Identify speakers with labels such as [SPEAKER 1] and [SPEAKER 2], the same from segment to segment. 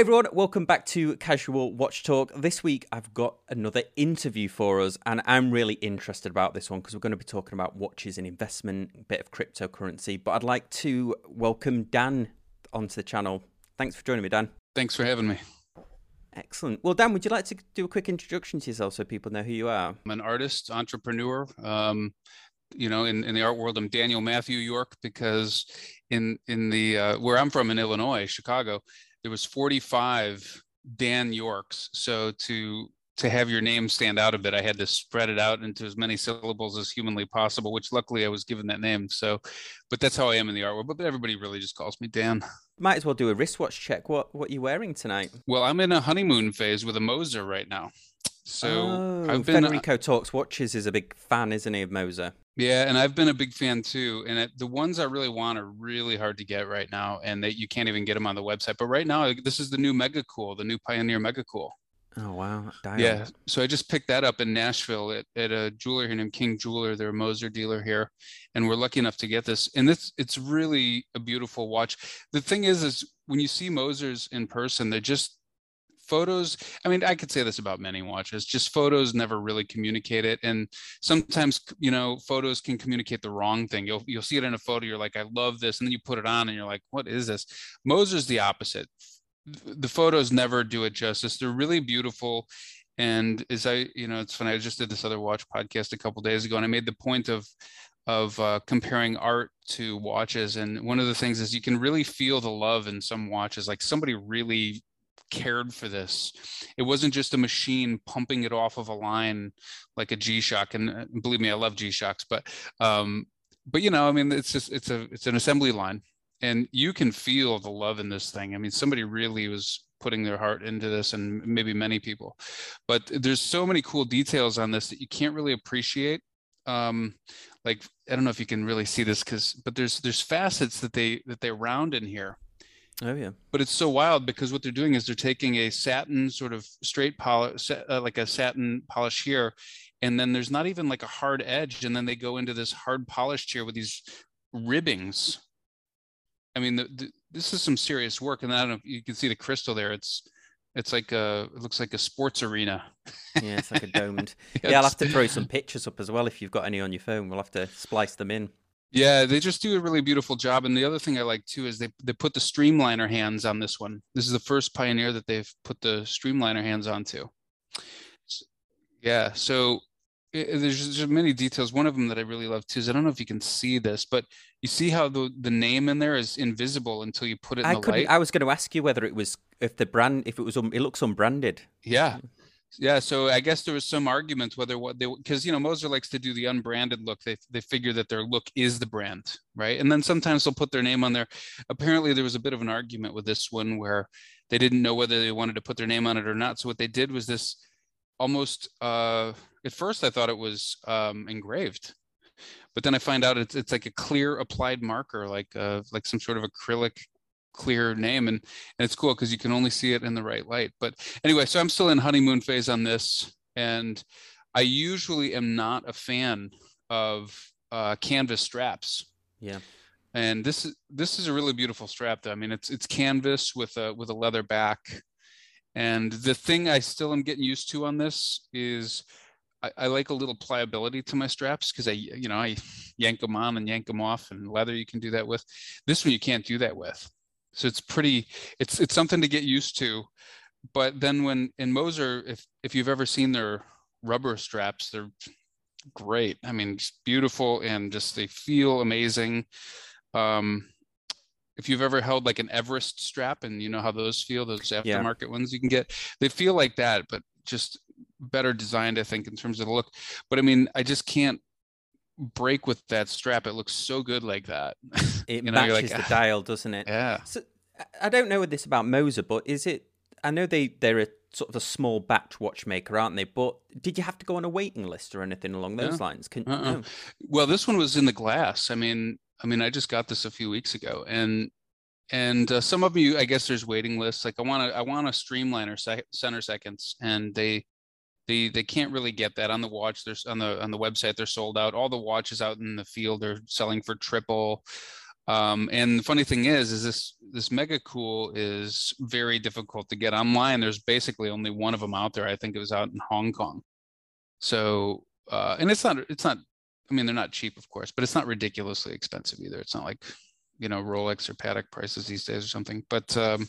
[SPEAKER 1] Hi everyone, welcome back to Casual Watch Talk. This week I've got another interview for us, and I'm really interested about this one because we're going to be talking about watches and investment, a bit of cryptocurrency. But I'd like to welcome Dan onto the channel. Thanks for joining me, Dan.
[SPEAKER 2] Thanks for having me.
[SPEAKER 1] Excellent. Well, Dan, would you like to do a quick introduction to yourself so people know who you are?
[SPEAKER 2] I'm an artist, entrepreneur. Um, you know, in, in the art world, I'm Daniel Matthew York because in in the uh, where I'm from in Illinois, Chicago, there was 45 Dan Yorks. So to to have your name stand out a bit, I had to spread it out into as many syllables as humanly possible, which luckily I was given that name. So, but that's how I am in the art world. But everybody really just calls me Dan.
[SPEAKER 1] Might as well do a wristwatch check. What what you wearing tonight?
[SPEAKER 2] Well, I'm in a honeymoon phase with a Moser right now. So
[SPEAKER 1] oh, I've been uh, Federico Talks Watches is a big fan, isn't he, of Moser?
[SPEAKER 2] Yeah, and I've been a big fan too. And it, the ones I really want are really hard to get right now, and that you can't even get them on the website. But right now, this is the new Mega Cool, the new Pioneer Mega Cool.
[SPEAKER 1] Oh wow!
[SPEAKER 2] Dial. Yeah, so I just picked that up in Nashville at, at a jeweler here named King Jeweler. They're a Moser dealer here, and we're lucky enough to get this. And this it's really a beautiful watch. The thing is, is when you see Mosers in person, they're just photos i mean i could say this about many watches just photos never really communicate it and sometimes you know photos can communicate the wrong thing. You'll you'll see it in a photo you're like i love this and then you put it on and you're like what is this? Moser's the opposite. The photos never do it justice. They're really beautiful and as i you know it's funny i just did this other watch podcast a couple days ago and i made the point of of uh, comparing art to watches and one of the things is you can really feel the love in some watches like somebody really cared for this. It wasn't just a machine pumping it off of a line like a G-Shock. And uh, believe me, I love G-Shocks, but um, but you know, I mean, it's just it's a it's an assembly line, and you can feel the love in this thing. I mean, somebody really was putting their heart into this, and maybe many people. But there's so many cool details on this that you can't really appreciate. Um, like I don't know if you can really see this because, but there's there's facets that they that they round in here
[SPEAKER 1] Oh yeah.
[SPEAKER 2] But it's so wild because what they're doing is they're taking a satin sort of straight polish, uh, like a satin polish here, and then there's not even like a hard edge, and then they go into this hard polished here with these ribbings. I mean, the, the, this is some serious work, and I don't know if you can see the crystal there. It's it's like a it looks like a sports arena.
[SPEAKER 1] yeah, it's like a domed. yeah, I'll have to throw some pictures up as well if you've got any on your phone. We'll have to splice them in.
[SPEAKER 2] Yeah, they just do a really beautiful job. And the other thing I like too is they they put the streamliner hands on this one. This is the first Pioneer that they've put the streamliner hands onto. Yeah, so it, there's just many details. One of them that I really love too is I don't know if you can see this, but you see how the the name in there is invisible until you put it in
[SPEAKER 1] I
[SPEAKER 2] the light.
[SPEAKER 1] I was going to ask you whether it was if the brand if it was um, it looks unbranded.
[SPEAKER 2] Yeah, yeah, so I guess there was some argument whether what they because you know Moser likes to do the unbranded look. They they figure that their look is the brand, right? And then sometimes they'll put their name on there. Apparently, there was a bit of an argument with this one where they didn't know whether they wanted to put their name on it or not. So what they did was this almost uh, at first I thought it was um, engraved, but then I find out it's it's like a clear applied marker, like uh, like some sort of acrylic clear name and, and it's cool because you can only see it in the right light. But anyway so i'm still in honeymoon phase on this and i usually am not a fan of uh, canvas straps.
[SPEAKER 1] Yeah.
[SPEAKER 2] And this is this is a really beautiful strap though. I mean it's it's canvas with a with a leather back. And the thing i still am getting used to on this is I, I like a little pliability to my straps because I, you know, I yank them on and yank them off, and leather you can do that with. This one you can't do that with. So it's pretty, it's it's something to get used to. But then when in Moser, if if you've ever seen their rubber straps, they're great. I mean, beautiful and just they feel amazing. Um, if you've ever held like an Everest strap and you know how those feel, those aftermarket yeah. ones you can get, they feel like that, but just better designed, I think, in terms of the look. But I mean, I just can't break with that strap. It looks so good like that.
[SPEAKER 1] It you know, matches like, the dial, doesn't it?
[SPEAKER 2] Yeah.
[SPEAKER 1] So I don't know this about Moser, but is it? I know they they're a sort of a small batch watchmaker, aren't they? But did you have to go on a waiting list or anything along those
[SPEAKER 2] yeah.
[SPEAKER 1] lines? Can
[SPEAKER 2] uh-uh. no. Well, this one was in the glass. I mean, I mean, I just got this a few weeks ago, and and uh, some of you, I guess, there's waiting lists. Like I want to, I want a streamliner sec- center seconds, and they they they can't really get that on the watch. There's on the on the website they're sold out. All the watches out in the field are selling for triple. Um, and the funny thing is, is this this mega cool is very difficult to get online. There's basically only one of them out there. I think it was out in Hong Kong. So, uh, and it's not it's not. I mean, they're not cheap, of course, but it's not ridiculously expensive either. It's not like you know Rolex or Patek prices these days or something. But um,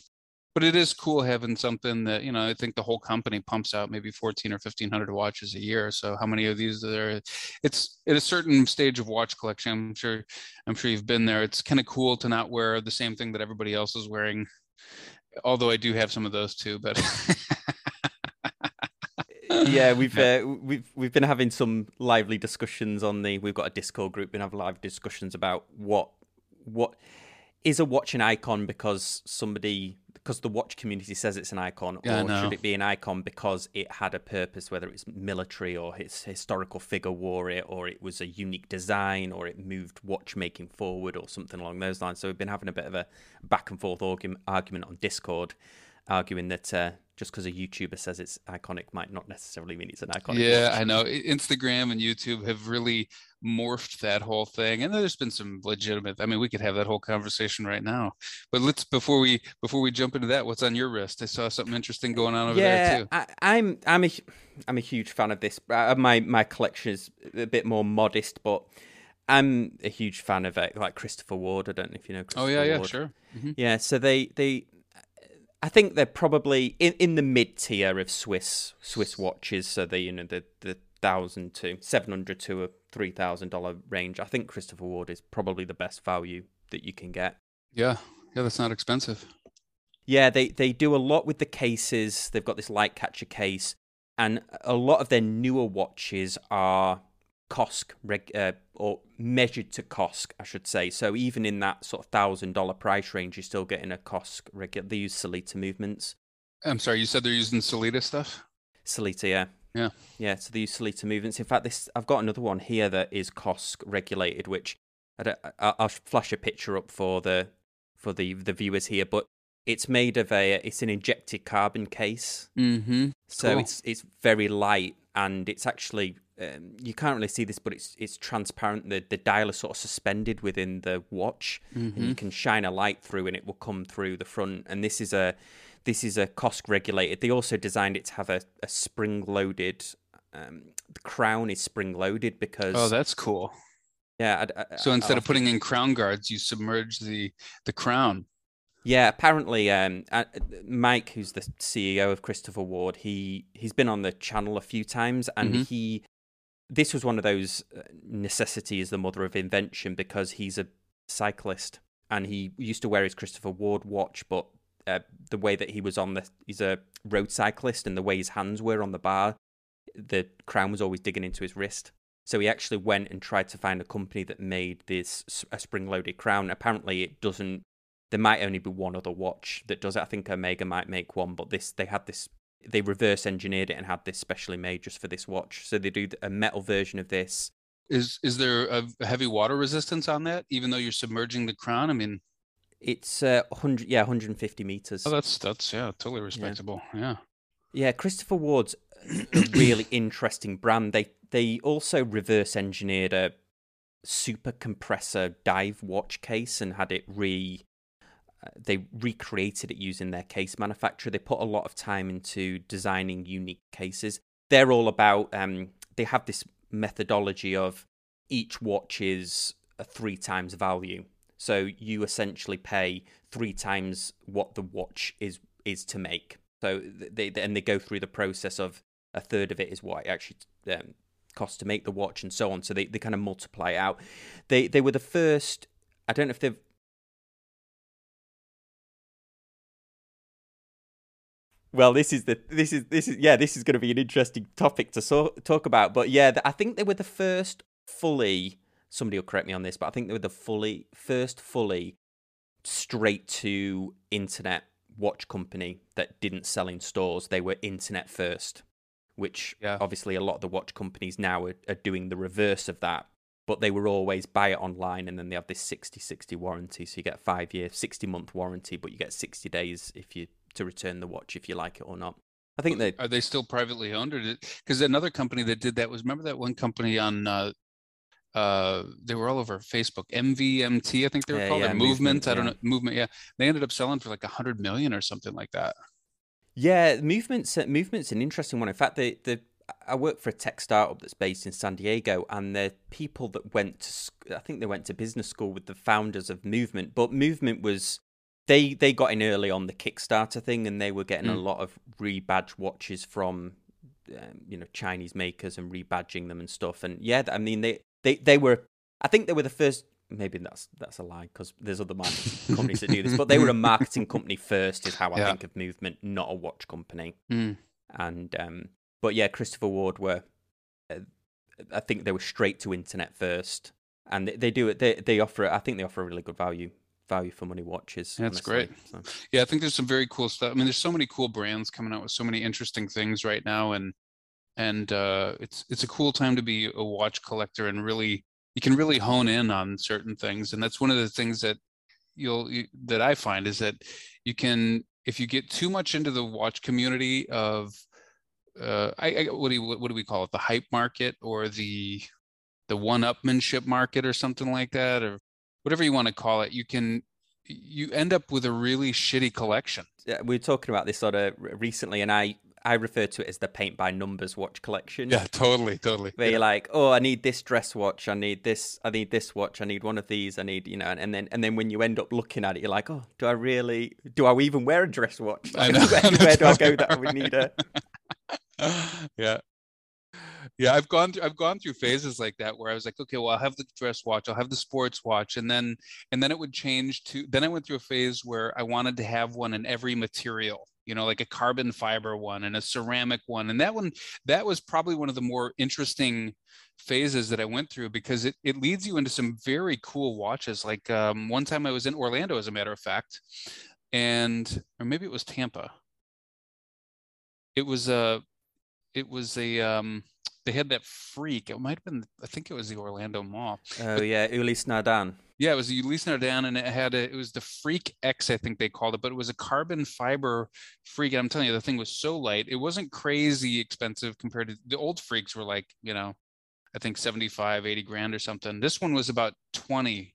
[SPEAKER 2] but it is cool having something that you know i think the whole company pumps out maybe 14 or 1500 watches a year. So how many of these are there it's at a certain stage of watch collection i'm sure i'm sure you've been there. It's kind of cool to not wear the same thing that everybody else is wearing although i do have some of those too but
[SPEAKER 1] yeah we've uh, we've we've been having some lively discussions on the we've got a discord group and have live discussions about what what is a watch an icon because somebody because the watch community says it's an icon,
[SPEAKER 2] yeah,
[SPEAKER 1] or should it be an icon because it had a purpose, whether it's military or its historical figure wore it, or it was a unique design, or it moved watchmaking forward, or something along those lines. So we've been having a bit of a back and forth argument on Discord, arguing that uh, just because a YouTuber says it's iconic might not necessarily mean it's an iconic.
[SPEAKER 2] Yeah,
[SPEAKER 1] watch.
[SPEAKER 2] I know. Instagram and YouTube have really morphed that whole thing, and there's been some legitimate. I mean, we could have that whole conversation right now. But let's before we before we jump into that, what's on your wrist? I saw something interesting going on over
[SPEAKER 1] yeah,
[SPEAKER 2] there too.
[SPEAKER 1] I, I'm I'm a I'm a huge fan of this. Uh, my my collection is a bit more modest, but. I'm a huge fan of it, like Christopher Ward. I don't know if you know.
[SPEAKER 2] Oh yeah, yeah,
[SPEAKER 1] Ward.
[SPEAKER 2] sure. Mm-hmm.
[SPEAKER 1] Yeah, so they they I think they're probably in, in the mid tier of Swiss Swiss watches. So the you know the the thousand to seven hundred to a three thousand dollar range. I think Christopher Ward is probably the best value that you can get.
[SPEAKER 2] Yeah, yeah, that's not expensive.
[SPEAKER 1] Yeah, they they do a lot with the cases. They've got this light catcher case, and a lot of their newer watches are COSC reg, uh, or measured to COSC, I should say. So even in that sort of thousand dollar price range, you're still getting a COSC regular. They use Sellita movements.
[SPEAKER 2] I'm sorry, you said they're using Sellita stuff.
[SPEAKER 1] Sellita, yeah,
[SPEAKER 2] yeah,
[SPEAKER 1] yeah. So they use Sellita movements. In fact, this I've got another one here that is COSC regulated, which I will flash a picture up for the for the the viewers here, but it's made of a it's an injected carbon case.
[SPEAKER 2] Mm-hmm.
[SPEAKER 1] So cool. it's it's very light and it's actually um, you can't really see this, but it's it's transparent. The the dial is sort of suspended within the watch,
[SPEAKER 2] mm-hmm.
[SPEAKER 1] and you mm-hmm. can shine a light through, and it will come through the front. And this is a this is a COSC regulated. They also designed it to have a, a spring loaded. Um, the crown is spring loaded because
[SPEAKER 2] oh, that's cool.
[SPEAKER 1] Yeah. I,
[SPEAKER 2] I, so instead of putting in crown guards, you submerge the the crown.
[SPEAKER 1] Yeah, apparently, um, uh, Mike, who's the CEO of Christopher Ward, he he's been on the channel a few times, and mm-hmm. he this was one of those uh, necessity is the mother of invention because he's a cyclist and he used to wear his Christopher Ward watch, but uh, the way that he was on the he's a road cyclist and the way his hands were on the bar, the crown was always digging into his wrist. So he actually went and tried to find a company that made this a spring-loaded crown. Apparently, it doesn't. There might only be one other watch that does it. I think Omega might make one, but this they had this they reverse engineered it and had this specially made just for this watch. So they do a metal version of this.
[SPEAKER 2] Is is there a heavy water resistance on that, even though you're submerging the crown? I mean,
[SPEAKER 1] it's uh, 100, yeah, 150 meters.
[SPEAKER 2] Oh, that's that's yeah, totally respectable. Yeah, yeah.
[SPEAKER 1] yeah Christopher Ward's a really interesting brand. They they also reverse engineered a super compressor dive watch case and had it re they recreated it using their case manufacturer. They put a lot of time into designing unique cases. They're all about. Um, they have this methodology of each watch is a three times value. So you essentially pay three times what the watch is is to make. So they, they and they go through the process of a third of it is what it actually um, costs to make the watch and so on. So they, they kind of multiply out. They they were the first. I don't know if they've Well, this is the this is this is yeah this is going to be an interesting topic to so, talk about. But yeah, I think they were the first fully. Somebody will correct me on this, but I think they were the fully first fully straight to internet watch company that didn't sell in stores. They were internet first, which yeah. obviously a lot of the watch companies now are, are doing the reverse of that. But they were always buy it online and then they have this 60 60 warranty. So you get a five year, 60 month warranty, but you get 60 days if you to return the watch if you like it or not. I think they
[SPEAKER 2] are they still privately owned, or because another company that did that was remember that one company on uh, uh, they were all over Facebook. MVMT, I think they were
[SPEAKER 1] Yeah,
[SPEAKER 2] called.
[SPEAKER 1] yeah,
[SPEAKER 2] movement.
[SPEAKER 1] Movement,
[SPEAKER 2] I don't
[SPEAKER 1] yeah.
[SPEAKER 2] know. Movement. Yeah. They ended up selling for like a hundred million or something like that.
[SPEAKER 1] Yeah, movements. Movements an interesting one. In fact, the the I work for a tech startup that's based in San Diego, and the people that went to, I think they went to business school with the founders of Movement. But Movement was they they got in early on the Kickstarter thing, and they were getting a
[SPEAKER 2] Mm.
[SPEAKER 1] lot of rebadge watches from um, you know Chinese makers and rebadging them and stuff. And yeah, I mean they they they were. I think they were the first. Maybe that's that's a lie because there's other marketing companies that do this, but they were a marketing company first, is how I
[SPEAKER 2] Yeah.
[SPEAKER 1] think of Movement, not a watch company
[SPEAKER 2] Mm.
[SPEAKER 1] and um but yeah christopher ward were uh, i think they were straight to internet first and they, they do it they, they offer i think they offer a really good value value for money watches
[SPEAKER 2] That's
[SPEAKER 1] honestly.
[SPEAKER 2] great.
[SPEAKER 1] So,
[SPEAKER 2] Yeah, I think there's some very cool stuff. I mean, there's so many cool brands coming out with so many interesting things right now, and and uh, it's it's a cool time to be a watch collector and really you can really hone in on certain things, and that's one of the things that you'll you, that I find is that you can if you get too much into the watch community of uh, I, I what do you, what do we call it the hype market or the the one-upmanship market or something like that or whatever you want to call it, you can you end up with a really shitty collection.
[SPEAKER 1] yeah, we were talking about this sort of recently and i i refer to it as the paint by numbers watch collection Yeah,
[SPEAKER 2] totally, totally.
[SPEAKER 1] where you're like, oh, I need this dress watch, I need this, I need this watch, I need one of these, I need, you know, and, and then and then when you end up looking at it, you're like, oh, do I really, do I even wear a dress watch?
[SPEAKER 2] I
[SPEAKER 1] Like,
[SPEAKER 2] know.
[SPEAKER 1] where, where do I go that I would need a?
[SPEAKER 2] yeah. Yeah, I've gone through I've gone through phases like that where I was like, okay, well, I'll have the dress watch, I'll have the sports watch, and then and then it would change to then I went through a phase where I wanted to have one in every material, you know, like a carbon fiber one and a ceramic one. And that one that was probably one of the more interesting phases that I went through because it, it leads you into some very cool watches. Like um, one time I was in Orlando, as a matter of fact, and or maybe it was Tampa. It was a it was a um they had that freak. It might have been I think it was the Orlando Mall.
[SPEAKER 1] Oh yeah, Ulysse Nardin.
[SPEAKER 2] Yeah, it was Ulysse Nardin, and it had a, it was the Freak X, I think they called it, but it was a carbon fiber Freak. And I'm telling you, the thing was so light. It wasn't crazy expensive compared to the old Freaks were like, you know, I think 75, 80 grand or something. This one was about 20.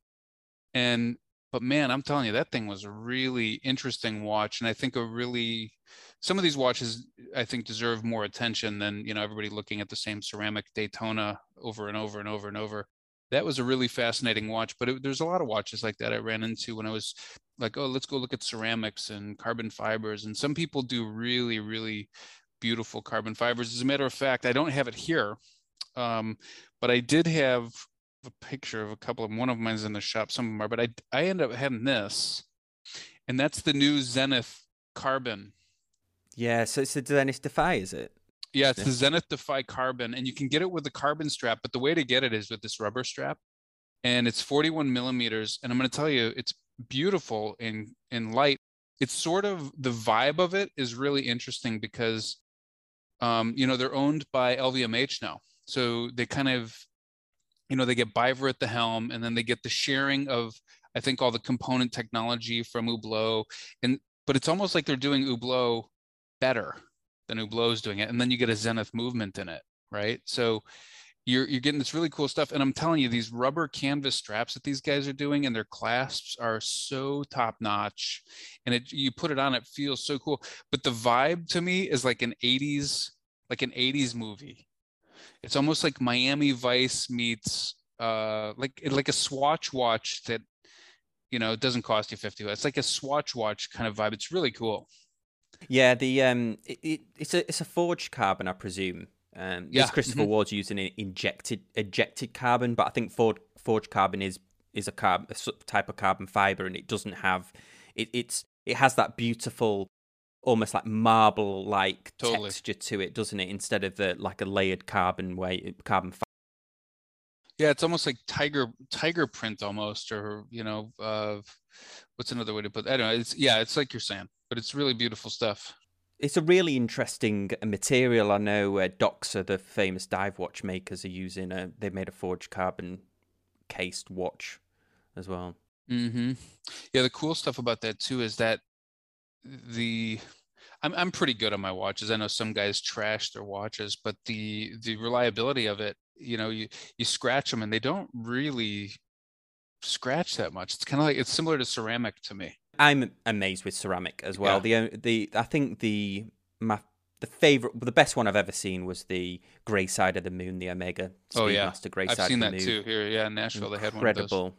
[SPEAKER 2] And but man, I'm telling you, that thing was a really interesting watch. And I think a really some of these watches I think deserve more attention than, you know, everybody looking at the same ceramic Daytona over and over and over and over that was a really fascinating watch. But there's a lot of watches like that I ran into when I was like, oh, let's go look at ceramics and carbon fibers. And some people do really, really beautiful carbon fibers. As a matter of fact, I don't have it here, um, but I did have a picture of a couple of them. One of mine's in the shop, some of them are, but I I ended up having this, and that's the new Zenith Carbon.
[SPEAKER 1] Yeah, so it's the Zenith Defy, is it?
[SPEAKER 2] Yeah, it's the Zenith Defy Carbon, and you can get it with the carbon strap, but the way to get it is with this rubber strap, and it's 41 millimeters. And I'm going to tell you, it's beautiful in in light. It's sort of the vibe of it is really interesting because, um, you know, they're owned by LVMH now, so they kind of, you know, they get Biver at the helm, and then they get the sharing of, I think, all the component technology from Hublot, and but it's almost like they're doing Hublot better than Hublot's doing it, and then you get a Zenith movement in it, right? So you're you're getting this really cool stuff, and I'm telling you, these rubber canvas straps that these guys are doing, and their clasps are so top notch, and it you put it on, it feels so cool. But the vibe to me is like an '80s, like an '80s movie. It's almost like Miami Vice meets uh like like a Swatch watch that you know it doesn't cost you 50 it's like a swatch watch kind of vibe it's really cool
[SPEAKER 1] Yeah, the um, it, it, it's a it's a forged carbon, I presume. Um,
[SPEAKER 2] Yeah,
[SPEAKER 1] Christopher
[SPEAKER 2] mhm.
[SPEAKER 1] Ward's using an injected ejected carbon, but I think forged forged carbon is is a carb a type of carbon fiber, and it doesn't have it. It's it has that beautiful, almost like marble like
[SPEAKER 2] Totally.
[SPEAKER 1] texture to it, doesn't it? Instead of the like a layered carbon way carbon. Fiber.
[SPEAKER 2] yeah it's almost like tiger tiger print almost or you know uh what's another way to put i don't know it's yeah it's like you're saying but it's really beautiful stuff
[SPEAKER 1] It's a really interesting material. I know uh, Doxa, the famous dive watch makers, are using a. They made a forged carbon cased watch as well.
[SPEAKER 2] Mm-hmm. Yeah, the cool stuff about that too is that the I'm I'm pretty good on my watches. I know some guys trash their watches, but the the reliability of it you know you you scratch them and they don't really scratch that much. It's kind of like it's similar to ceramic to me.
[SPEAKER 1] I'm amazed with ceramic as well. Yeah. The the I think the my the favorite, the best one I've ever seen was the Grey Side of the Moon, the Omega
[SPEAKER 2] oh, yeah.
[SPEAKER 1] Speedmaster Grey
[SPEAKER 2] I've
[SPEAKER 1] Side
[SPEAKER 2] seen
[SPEAKER 1] of
[SPEAKER 2] the
[SPEAKER 1] that
[SPEAKER 2] Moon. too here. Yeah, in Nashville
[SPEAKER 1] incredible.
[SPEAKER 2] they had one of those.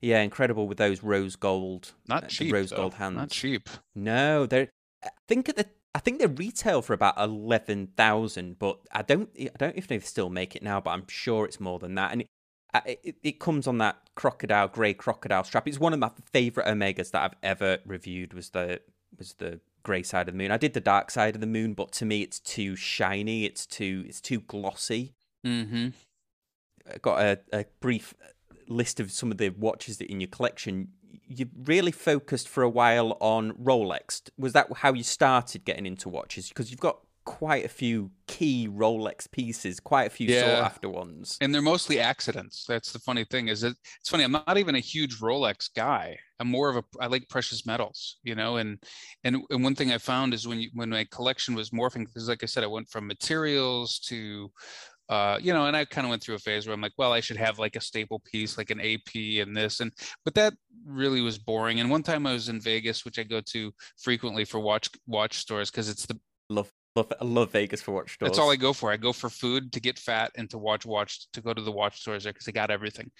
[SPEAKER 1] Yeah, incredible with those rose gold,
[SPEAKER 2] not
[SPEAKER 1] uh,
[SPEAKER 2] cheap,
[SPEAKER 1] rose
[SPEAKER 2] though.
[SPEAKER 1] gold hands.
[SPEAKER 2] Not cheap.
[SPEAKER 1] No, they're. I think at the I think they retail for about eleven thousand, but I don't I don't know if they still make it now, but I'm sure it's more than that. And it, it, it comes on that crocodile grey crocodile strap. It's one of my favorite Omegas that I've ever reviewed. Was the was the grey side of the moon. I did the dark side of the moon, but to me it's too shiny. It's too it's too glossy.
[SPEAKER 2] Mm-hmm.
[SPEAKER 1] I got a, a brief list of some of the watches that in your collection you really focused for a while on Rolex. Was that how you started getting into watches? Because you've got quite a few key Rolex pieces, quite a few
[SPEAKER 2] Yeah.
[SPEAKER 1] sought after ones.
[SPEAKER 2] and they're mostly accidents. That's the funny thing is it, it's funny. I'm not even a huge Rolex guy. I'm more of a I like precious metals, you know. And and and one thing I found is when you when my collection was morphing, because like I said, I went from materials to uh, you know, and I kind of went through a phase where I'm like, well, I should have like a staple piece, like an AP and this, and but that really was boring. And one time I was in Vegas, which I go to frequently for watch watch stores because it's the
[SPEAKER 1] Love, love, I love Vegas for watch stores.
[SPEAKER 2] that's all I go for. I go for food to get fat and to watch watch to go to the watch stores there because they got everything.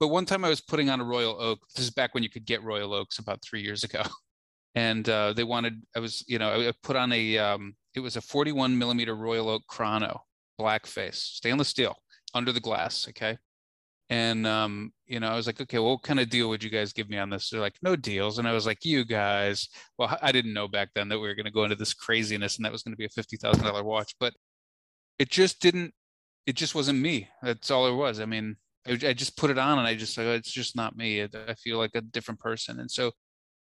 [SPEAKER 2] But one time I was putting on a Royal Oak. This is back when you could get Royal Oaks about three years ago, and uh, they wanted. I was you know I put on a um, it was a 41 millimeter Royal Oak Chrono black face stainless steel under the glass. Okay. And um, you know, I was like, okay, well, what kind of deal would you guys give me on this? They're like, no deals. And I was like, you guys, well, I didn't know back then that we were going to go into this craziness and that was going to be a fifty thousand dollar watch, but it just didn't. It just wasn't me. That's all it was. I mean, I, I just put it on and I just like, it's just not me. I feel like a different person. And so,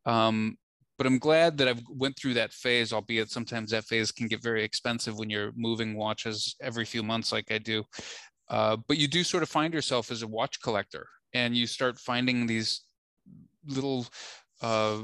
[SPEAKER 2] um, but I'm glad that I've went through that phase, albeit sometimes that phase can get very expensive when you're moving watches every few months, like I do. Uh, but you do sort of find yourself as a watch collector, and you start finding these little uh,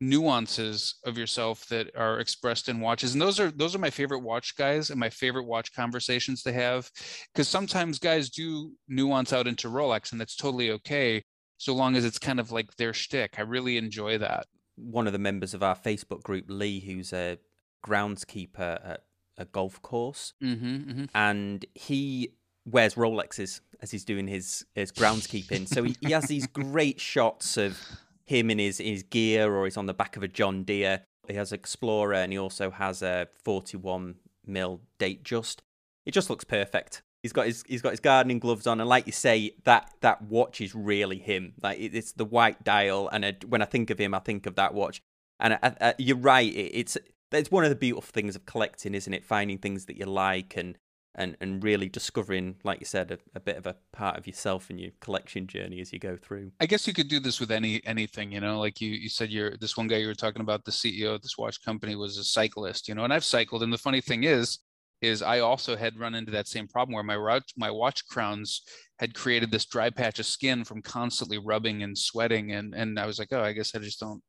[SPEAKER 2] nuances of yourself that are expressed in watches and those are those are my favorite watch guys and my favorite watch conversations to have because sometimes guys do nuance out into rolex and that's totally okay so long as it's kind of like their shtick. i really enjoy that
[SPEAKER 1] One of the members of our Facebook group, Lee, who's a groundskeeper at a golf course,
[SPEAKER 2] mm-hmm, mm-hmm.
[SPEAKER 1] and he wears Rolexes as he's doing his his groundskeeping. so he, he has these great shots of him in his his gear, or he's on the back of a John Deere. He has Explorer, and he also has a 41 mil Datejust. It just looks perfect. He's got his he's got his gardening gloves on, and like you say, that that watch is really him. Like it, it's the white dial, and I, when I think of him, I think of that watch. And I, I, you're right, it, it's it's one of the beautiful things of collecting, isn't it? Finding things that you like and and and really discovering, like you said, a, a bit of a part of yourself in your collection journey as you go through.
[SPEAKER 2] I guess you could do this with any anything, you know. Like you you said, you're this one guy you were talking about, the CEO of this watch company was a cyclist, you know. And I've cycled, and the funny thing is, is I also had run into that same problem where my watch my watch crowns had created this dry patch of skin from constantly rubbing and sweating, and and I was like, oh, I guess I just don't.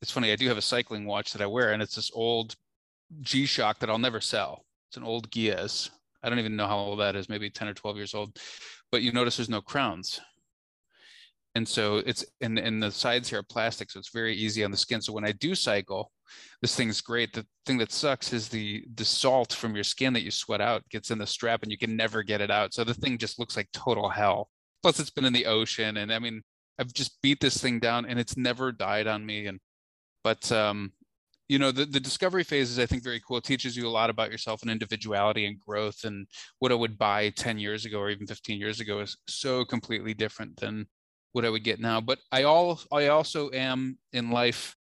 [SPEAKER 2] It's funny, I do have a cycling watch that I wear, and it's this old G Shock that I'll never sell. It's an old GIEZ. I don't even know how old that is, maybe 10 or 12 years old. But you notice there's no crowns. And so it's and, and the sides here are plastic, so it's very easy on the skin. So when I do cycle, this thing's great. The thing that sucks is the the salt from your skin that you sweat out gets in the strap and you can never get it out. So the thing just looks like total hell. Plus it's been in the ocean and I mean I've just beat this thing down and it's never died on me. And but um you know the, the discovery phase is i think very cool it teaches you a lot about yourself and individuality and growth and what i would buy 10 years ago or even 15 years ago is so completely different than what i would get now but i all i also am in life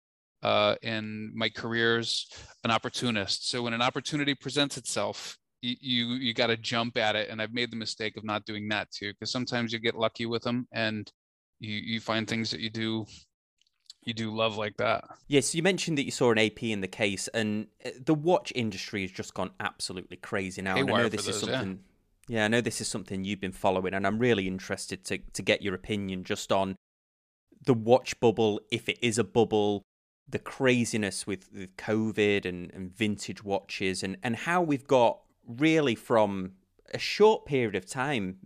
[SPEAKER 2] uh, in my careers an opportunist so when an opportunity presents itself you you, you got to jump at it and i've made the mistake of not doing that too because sometimes you get lucky with them and you you find things that you do you do love like that.
[SPEAKER 1] Yes, you mentioned that you saw an AP in the case, and uh, the watch industry has just gone absolutely crazy now. And I know this is
[SPEAKER 2] those, yeah.
[SPEAKER 1] something. Yeah. I know this is something you've been following, and I'm really interested to to get your opinion just on the watch bubble, if it is a bubble, the craziness with, with COVID and, and vintage watches, and and how we've got really from a short period of time,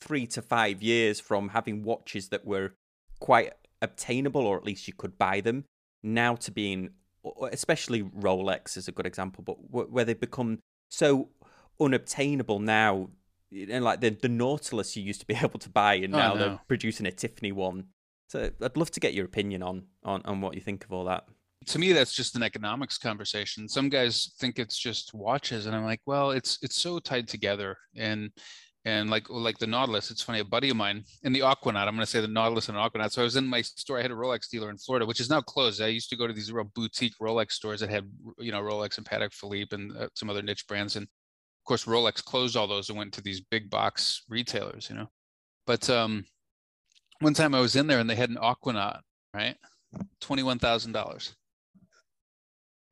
[SPEAKER 1] three to five years from having watches that were quite obtainable, or at least you could buy them, now to being, especially Rolex is a good example, but where they've become so unobtainable now. And like the the Nautilus you used to be able to buy, and oh, now oh, no. they're producing a Tiffany one. So I'd love to get your opinion on on on what you think of all that.
[SPEAKER 2] To me that's just an economics conversation. Some guys think it's just watches and i'm like well it's it's so tied together and and like like the nautilus it's funny a buddy of mine in the aquanaut i'm going to say the nautilus and aquanaut so i was in my store i had a rolex dealer in florida which is now closed. I used to go to these real boutique rolex stores that had you know rolex and patek philippe and uh, some other niche brands and of course rolex closed all those and went to these big box retailers you know? But um one time i was in there and they had an aquanaut right $21000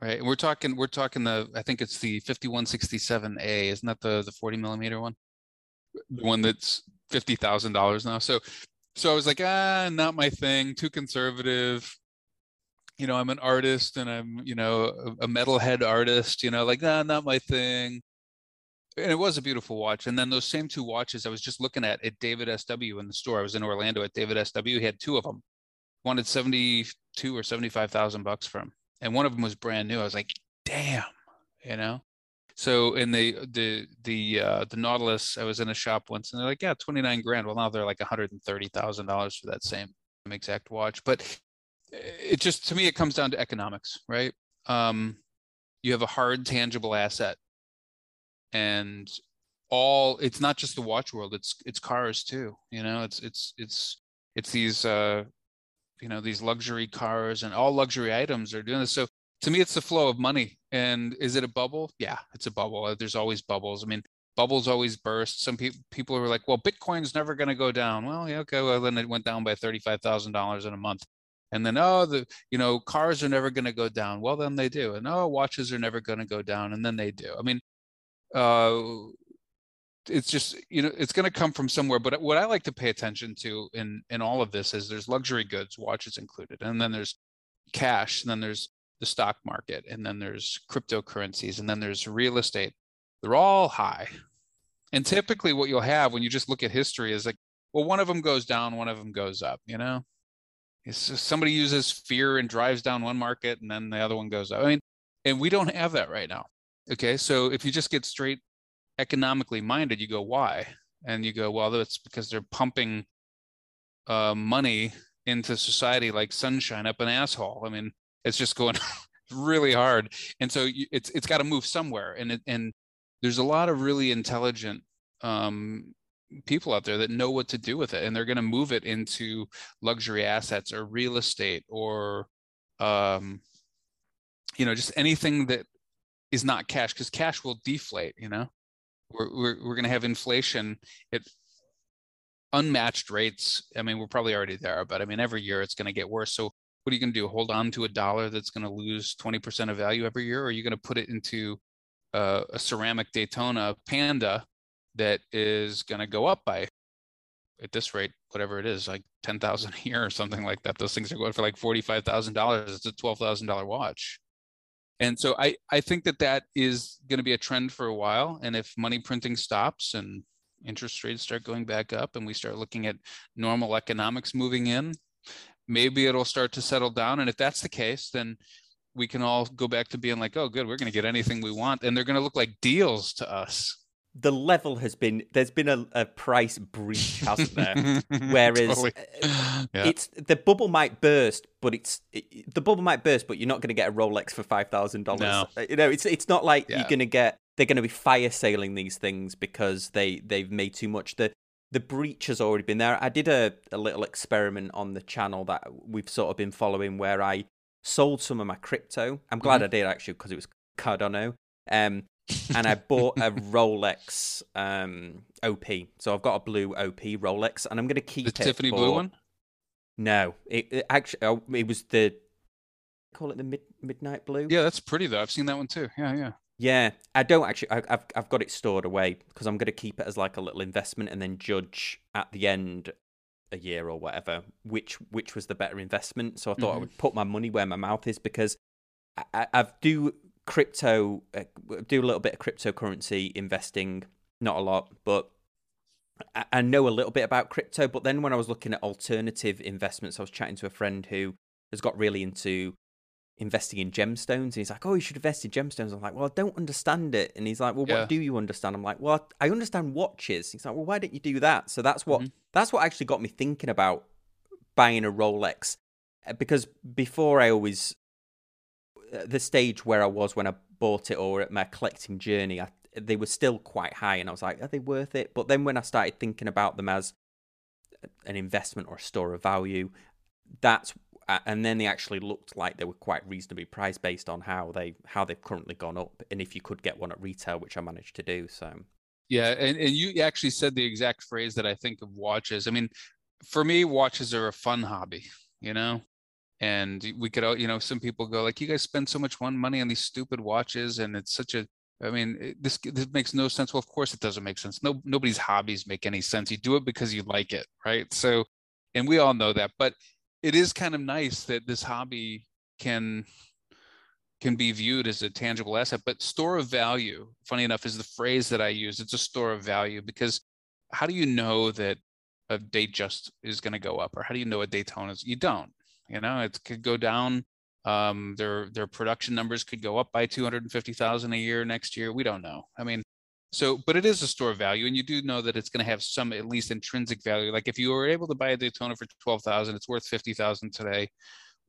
[SPEAKER 2] Right. We're talking we're talking the I think it's the 5167A, isn't that the the 40 millimeter one? The one that's fifty thousand dollars now. So so I was like, ah, not my thing, too conservative. You know, I'm an artist and I'm, you know, a, a metalhead artist, you know, like, nah, not my thing. And it was a beautiful watch. And then those same two watches I was just looking at at David SW in the store. I was in Orlando at David SW. He had two of them. Wanted 72 or 75,000 bucks for them and one of them was brand new. I was like, damn, you know. So in the the the uh, the Nautilus, I was in a shop once, and they're like, yeah, twenty nine grand. Well, now they're like one hundred and thirty thousand dollars for that same exact watch. But it just to me, it comes down to economics, right? Um, you have a hard tangible asset, and all it's not just the watch world; it's it's cars too. You know, it's it's it's it's these uh, you know these luxury cars and all luxury items are doing this. So to me it's the flow of money. And is it a bubble? Yeah it's a bubble. Uh, there's always bubbles. I mean bubbles always burst. Some people people are like well bitcoin's never going to go down. Well yeah okay well then it went down by $35000 in a month. And then oh the you know cars are never going to go down. Well then they do. And oh watches are never going to go down. And then they do. I mean uh it's just you know it's going to come from somewhere but what i like to pay attention to in in all of this is there's luxury goods watches included and then there's cash and then there's the stock market and then there's cryptocurrencies and then there's real estate. They're all high. And typically what you'll have when you just look at history is like well one of them goes down one of them goes up you know? Somebody uses fear and drives down one market and then the other one goes up. I mean and we don't have that right now okay so if you just get straight economically minded, you go, why? And you go, well, that's because they're pumping uh, money into society like sunshine up an asshole. I mean, it's just going really hard, and so you, it's it's got to move somewhere. And it, and there's a lot of really intelligent um, people out there that know what to do with it, and they're going to move it into luxury assets or real estate or um, you know just anything that is not cash because cash will deflate. You know we're we're, we're going to have inflation at unmatched rates. I mean, we're probably already there, but I mean, every year it's going to get worse. So what are you going to do? Hold on to a dollar that's going to lose 20% of value every year? Or are you going to put it into uh, a ceramic Daytona Panda that is going to go up by, at this rate, whatever it is, like 10,000 a year or something like that. Those things are going for like $45,000. It's a $12,000 watch and so I, I think that that is going to be a trend for a while. And if money printing stops and interest rates start going back up and we start looking at normal economics moving in maybe it'll start to settle down. And if that's the case then we can all go back to being like oh good we're going to get anything we want. And they're going to look like deals to us
[SPEAKER 1] the level has been there's been a, a price breach, hasn't there? Whereas totally. Uh, yeah. it's the bubble might burst, but it's it, the bubble might burst, but you're not going to get a Rolex for five thousand no. dollars. Uh, you know, it's it's not like yeah. you're going to get they're going to be fire sailing these things because they they've made too much. The the breach has already been there. I did a, a little experiment on the channel that we've sort of been following where I sold some of my crypto. I'm glad mm-hmm. I did actually because it was Cardano. Um, and I bought a Rolex um, OP. So I've got a blue OP Rolex, and I'm going to keep
[SPEAKER 2] the
[SPEAKER 1] it.
[SPEAKER 2] Tiffany
[SPEAKER 1] for...
[SPEAKER 2] blue one.
[SPEAKER 1] No, it, it actually oh, it was the call it the mid, midnight blue.
[SPEAKER 2] Yeah, that's pretty though. I've seen that one too. Yeah, yeah.
[SPEAKER 1] Yeah, I don't actually. I, have I've got it stored away because I'm going to keep it as like a little investment, and then judge at the end a year or whatever which which was the better investment. So I thought mm-hmm. I would put my money where my mouth is because I, I do crypto, uh, do a little bit of cryptocurrency investing not a lot, but I, I know a little bit about crypto. But then when I was looking at alternative investments, I was chatting to a friend who has got really into investing in gemstones. And he's like, "Oh, you should invest in gemstones." I'm like, "Well, I don't understand it." And he's like, "Well,
[SPEAKER 2] Yeah.
[SPEAKER 1] what do you understand?" I'm like, "Well, I understand watches." He's like, "Well, why don't you do that?" So that's what
[SPEAKER 2] Mhm.
[SPEAKER 1] that's what actually got me thinking about buying a Rolex Uh, because before I always the stage where I was when I bought it or at my collecting journey, I, they were still quite high, and I was like, "Are they worth it?" But then when I started thinking about them as an investment or a store of value, that's and then they actually looked like they were quite reasonably priced based on how they how they've currently gone up, and if you could get one at retail, which I managed to do. So
[SPEAKER 2] Yeah, and, and you actually said the exact phrase that I think of watches. I mean, for me, watches are a fun hobby, you know? And we could, all- you know, some people go like, you guys spend so much one money on these stupid watches, and it's such a, I mean, this this makes no sense. Well, of course it doesn't make sense. No, nobody's hobbies make any sense. You do it because you like it, right? So, and we all know that, but it is kind of nice that this hobby can can be viewed as a tangible asset. But store of value, funny enough, is the phrase that I use. It's a store of value because how do you know that a Datejust is going to go up, or how do you know a Daytona is? You don't. You know, it could go down. Um, their their production numbers could go up by two hundred and fifty thousand a year next year. We don't know. I mean, so but it is a store value, and you do know that it's going to have some at least intrinsic value. Like if you were able to buy a Daytona for twelve thousand, it's worth fifty thousand today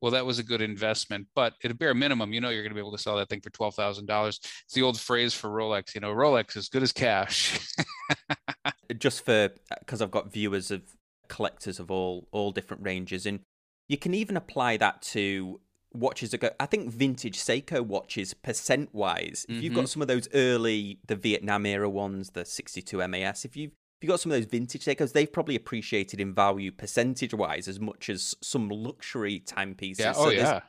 [SPEAKER 2] well, that was a good investment. But at a bare minimum, you know you're going to be able to sell that thing for twelve thousand dollars. It's the old phrase for Rolex. You know, Rolex is good as cash.
[SPEAKER 1] just for because I've got viewers of collectors of all all different ranges, and you can even apply that to watches that go. I think vintage Seiko watches percent wise. If you've got some of those early the Vietnam era ones, the 62 MAS, if you've if you've got some of those vintage Seikos, they've probably appreciated in value percentage wise as much as some luxury timepieces.
[SPEAKER 2] yeah.
[SPEAKER 1] So
[SPEAKER 2] Oh
[SPEAKER 1] there's-
[SPEAKER 2] yeah.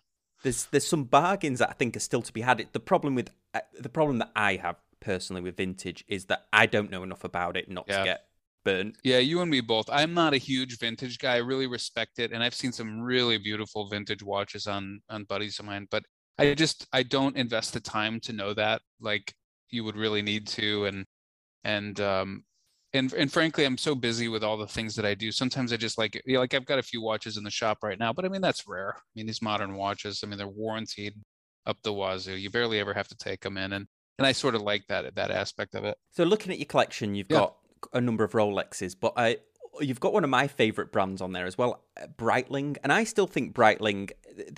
[SPEAKER 1] there's there's some bargains that I think are still to be had. It the problem with uh, the problem that I have personally with vintage is that I don't know enough about it not
[SPEAKER 2] Yeah.
[SPEAKER 1] to get burnt.
[SPEAKER 2] Yeah, you and me both. I'm not a huge vintage guy. I really respect it, and I've seen some really beautiful vintage watches on on buddies of mine. But I just I don't invest the time to know that like you would really need to, and and um and and frankly, I'm so busy with all the things that I do. Sometimes I just like you know, like I've got a few watches in the shop right now, but I mean that's rare. I mean these modern watches, I mean they're warranted up the wazoo. You barely ever have to take them in, and and I sort of like that that aspect of it.
[SPEAKER 1] So looking at your collection, you've
[SPEAKER 2] Yeah.
[SPEAKER 1] got a number of Rolexes, but I you've got one of my favorite brands on there as well, uh, Breitling, and I still think Breitling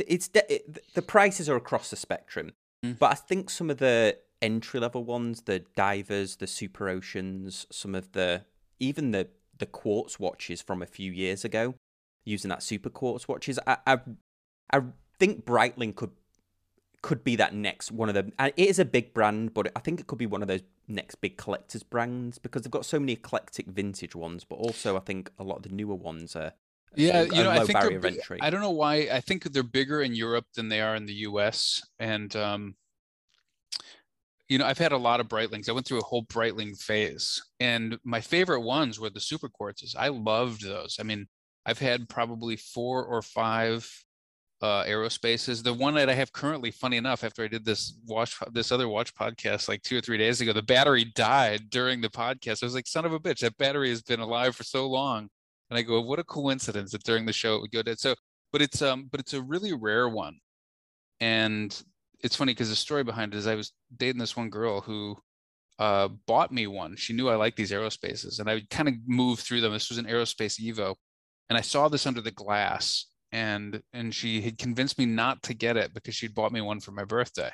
[SPEAKER 1] it's de- it, the prices are across the spectrum,
[SPEAKER 2] Mm.
[SPEAKER 1] but I think some of the entry level ones, the divers, the super oceans, some of the even the the quartz watches from a few years ago, using that super quartz watches, I I, I think Breitling could could be that next one of them. And it is a big brand, but I think it could be one of those next big collectors brands because they've got so many eclectic vintage ones, but also I think a lot of the newer ones are
[SPEAKER 2] Yeah,
[SPEAKER 1] of
[SPEAKER 2] you know, I think they're
[SPEAKER 1] of entry.
[SPEAKER 2] I don't know why. I think they're bigger in Europe than they are in the U.S. And um, you know, I've had a lot of Breitlings. I went through a whole Breitling phase, and my favorite ones were the super quartzes. I loved those. I mean, I've had probably four or five uh, aerospaces. The one that I have currently, funny enough, after I did this watch, this other watch podcast like two or three days ago, the battery died during the podcast. I was like, son of a bitch, that battery has been alive for so long. And I go, what a coincidence that during the show it would go dead. So, but it's um, but it's a really rare one, and it's funny because the story behind it is I was dating this one girl who uh bought me one. She knew I liked these aerospaces, and I would kind of move through them. This was an aerospace Evo, and I saw this under the glass, and and she had convinced me not to get it because she'd bought me one for my birthday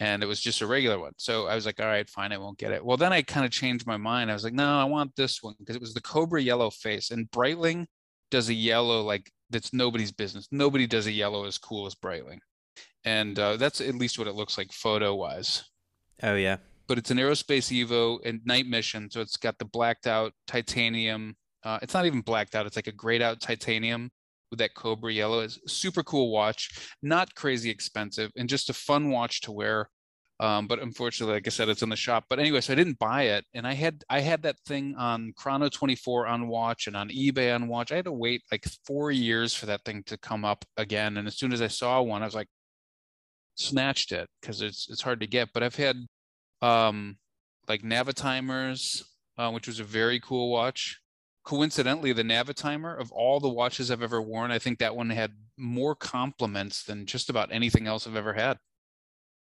[SPEAKER 2] and it was just a regular one. So I was like, all right, fine, I won't get it. Well, then I kind of changed my mind. I was like, no, I want this one because it was the Cobra yellow face. And Breitling does a yellow like that's nobody's business. Nobody does a yellow as cool as Breitling. And uh, that's at least what it looks like photo wise.
[SPEAKER 1] oh yeah.
[SPEAKER 2] But it's an aerospace Evo and night mission. So it's got the blacked out titanium. Uh, it's not even blacked out. It's like a grayed out titanium with that Cobra yellow. It's a super cool watch, not crazy expensive, and just a fun watch to wear. Um, but unfortunately, like I said, it's in the shop. But anyway, so I didn't buy it, and I had I had that thing on Chrono 24 on watch and on eBay on watch. I had to wait like four years for that thing to come up again. And as soon as I saw one, I was like, snatched it because it's it's hard to get. But I've had um like Navitimer's, uh, which was a very cool watch. Coincidentally, the Navitimer of all the watches I've ever worn, I think that one had more compliments than just about anything else I've ever had.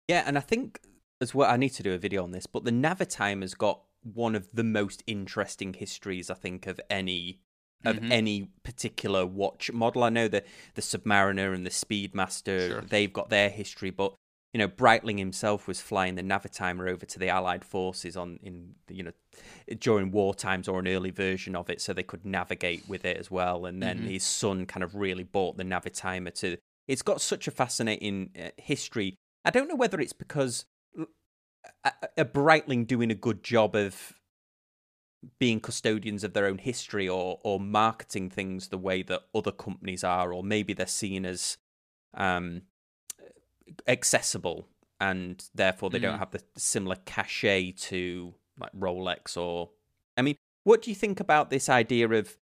[SPEAKER 1] Yeah, and I think as well, I need to do a video on this, but the Navitimer's got one of the most interesting histories, I think, of any of mm-hmm. any particular watch model. I know the the Submariner and the Speedmaster, sure. they've got their history, but you know, Breitling himself was flying the Navitimer over to the Allied forces on in you know during war times or an early version of it, so they could navigate with it as well. And then mm-hmm. his son kind of really bought the Navitimer to. It's got such a fascinating uh, history. I don't know whether it's because a, a Breitling doing a good job of being custodians of their own history or or marketing things the way that other companies are, or maybe they're seen as um, accessible and therefore they mm. don't have the similar cachet to like Rolex or I mean, what do you think about this idea of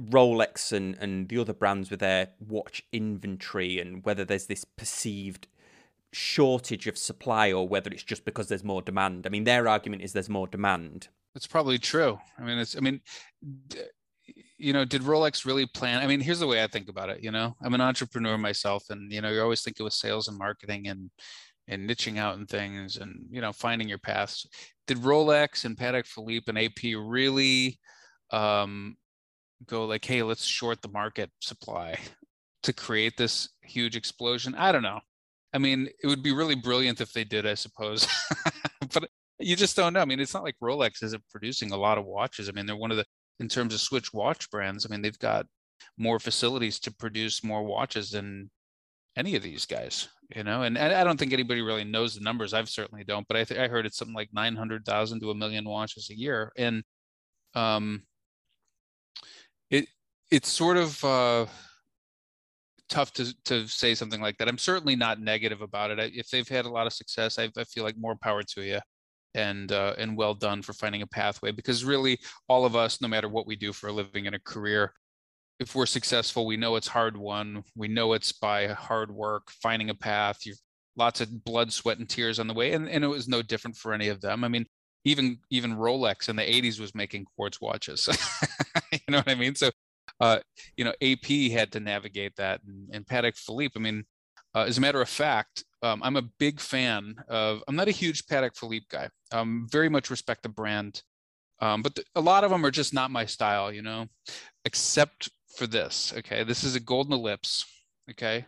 [SPEAKER 1] Rolex and, and the other brands with their watch inventory and whether there's this perceived shortage of supply or whether it's just because there's more demand. I mean, their argument is there's more demand.
[SPEAKER 2] It's probably true. I mean, it's, I mean, you know, did Rolex really plan? I mean, here's the way I think about it. You know, I'm an entrepreneur myself, and you know, you're always think it was sales and marketing and and niching out and things, and you know, finding your paths. Did Rolex and Patek Philippe and AP really um, go like, hey, let's short the market supply to create this huge explosion? I don't know. I mean, it would be really brilliant if they did, I suppose. but you just don't know. I mean, it's not like Rolex isn't producing a lot of watches. I mean, they're one of the, in terms of Swiss watch brands, I mean, they've got more facilities to produce more watches than any of these guys, you know. And, I don't think anybody really knows the numbers. I've certainly don't, but I think I heard it's something like 900,000 to a million watches a year. And um, it, it's sort of, uh, tough to to say something like that. I'm certainly not negative about it. I, if they've had a lot of success, I, I feel like more power to you, and uh, and well done for finding a pathway. Because really, all of us, no matter what we do for a living in a career, if we're successful, we know it's hard won. We know it's by hard work, finding a path. You've lots of blood, sweat, and tears on the way, and and it was no different for any of them. I mean, even even Rolex in the 80s was making quartz watches. you know what I mean? So uh, you know, AP had to navigate that, and, and Patek Philippe. I mean, uh, as a matter of fact, um, I'm a big fan of. I'm not a huge Patek Philippe guy. Um, very much respect the brand, um, but a lot of them are just not my style. You know, except for this. Okay, this is a golden ellipse. Okay,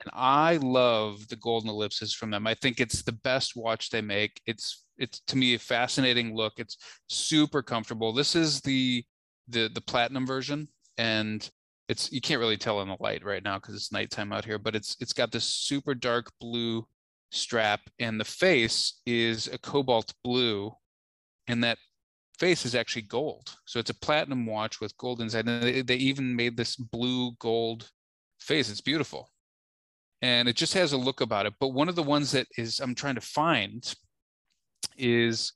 [SPEAKER 2] and I love the golden ellipses from them. I think it's the best watch they make. It's it's to me a fascinating look. It's super comfortable. This is the the the platinum version and it's you can't really tell in the light right now because it's nighttime out here but it's it's got this super dark blue strap and the face is a cobalt blue and that face is actually gold. So it's a platinum watch with gold inside and they, they even made this blue gold face. It's beautiful. And it just has a look about it. But one of the ones that is i'm trying to find is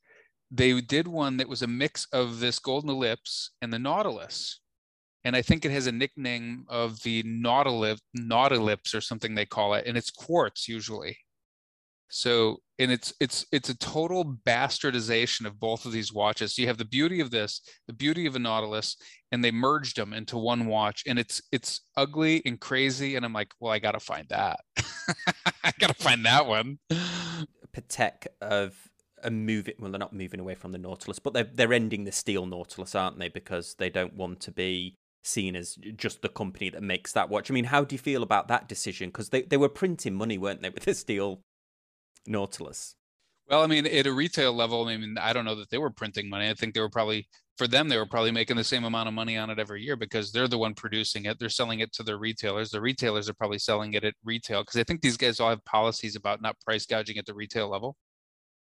[SPEAKER 2] they did one that was a mix of this golden ellipse and the nautilus. And I think it has a nickname of the nautilus, nautilips or something they call it, and it's quartz usually. So, and it's it's it's a total bastardization of both of these watches. So you have the beauty of this, the beauty of a Nautilus, and they merged them into one watch, and it's it's ugly and crazy. And I'm like, well, I gotta find that. I gotta find that one.
[SPEAKER 1] Patek of a moving well they're not moving away from the nautilus but they're, they're ending the steel nautilus aren't they because they don't want to be seen as just the company that makes that watch. I mean, how do you feel about that decision? Because they, they were printing money, weren't they, with the steel Nautilus?
[SPEAKER 2] Well, I mean, at a retail level, I mean, I don't know that they were printing money. I think they were probably, for them, they were probably making the same amount of money on it every year because they're the one producing it. They're selling it to their retailers. The retailers are probably selling it at retail because I think these guys all have policies about not price gouging at the retail level.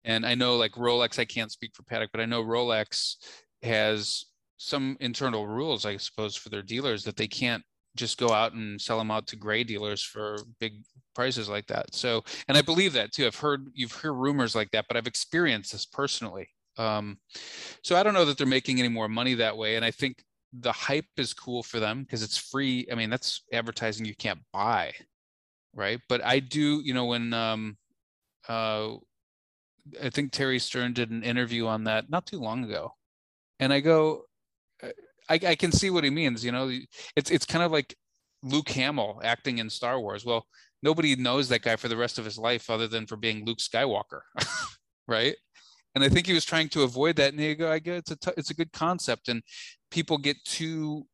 [SPEAKER 2] And I know, like Rolex, I can't speak for Patek, but I know Rolex has some internal rules, I suppose, for their dealers that they can't just go out and sell them out to gray dealers for big prices like that. So, and I believe that too. I've heard you've heard rumors like that, but I've experienced this personally. Um, so I don't know that they're making any more money that way, and I think the hype is cool for them because it's free. I mean, that's advertising you can't buy, right? But I do, you know, when um, uh, I think Thierry Stern did an interview on that not too long ago, and I go, I, I can see what he means. You know, it's it's kind of like Luke Hamill acting in Star Wars. Well, nobody knows that guy for the rest of his life other than for being Luke Skywalker, right? And I think he was trying to avoid that. And you go, I get it's a t- it's a good concept, and people get too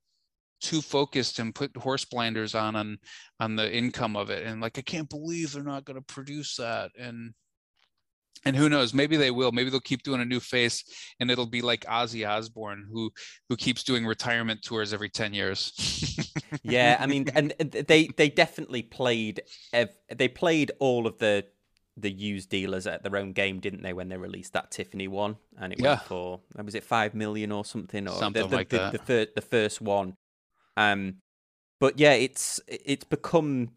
[SPEAKER 2] too focused and put horse blinders on on on the income of it, and like I can't believe they're not going to produce that, and and who knows maybe they will maybe they'll keep doing a new face and it'll be like ozzy osbourne who who keeps doing retirement tours every 10 years.
[SPEAKER 1] Yeah i mean and they they definitely played they played all of the the used dealers at their own game didn't they when they released that tiffany one? And it yeah. went for was it five million or something or
[SPEAKER 2] something
[SPEAKER 1] the, the,
[SPEAKER 2] like
[SPEAKER 1] the,
[SPEAKER 2] that.
[SPEAKER 1] the, the first one. Um but yeah it's it's become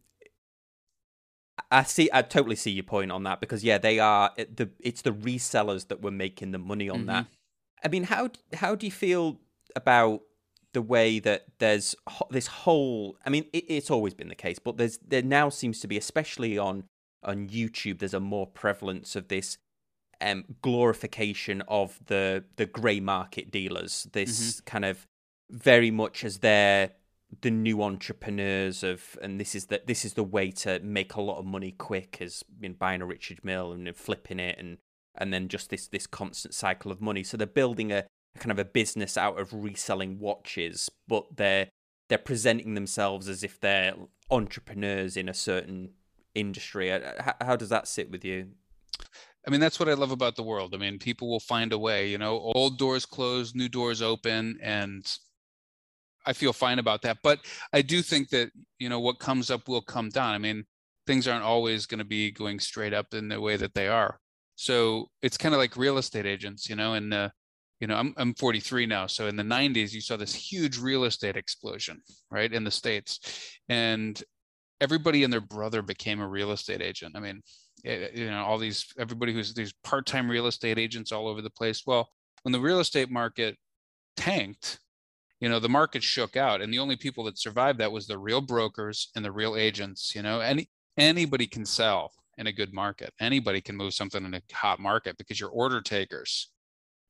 [SPEAKER 1] I see. I totally see your point on that because yeah, they are the. It's the resellers that were making the money on mm-hmm. that. I mean, how how do you feel about the way that there's this whole? I mean, it, it's always been the case, but there's there now seems to be, especially on on YouTube, there's a more prevalence of this um, glorification of the the grey market dealers. This mm-hmm. kind of very much as their the new entrepreneurs of and this is the this is the way to make a lot of money quick as in buying a Richard Mille and flipping it and and then just this this constant cycle of money. So they're building a, a kind of a business out of reselling watches, but they're they're presenting themselves as if they're entrepreneurs in a certain industry. Uh, how, how does that sit with you?
[SPEAKER 2] I mean, that's what I love about the world. I mean, people will find a way, you know, old doors close, new doors open, and I feel fine about that. But I do think that you know what comes up will come down. I mean, things aren't always going to be going straight up in the way that they are. So it's kind of like real estate agents, you know. And uh, you know, I'm I'm 43 now. So in the 90s, you saw this huge real estate explosion, right, in the states, and everybody and their brother became a real estate agent. I mean, it, you know, all these everybody who's these part-time real estate agents all over the place. Well, when the real estate market tanked you know the market shook out and the only people that survived that was the real brokers and the real agents you know? Any anybody can sell in a good market. Anybody can move something in a hot market because you're order takers.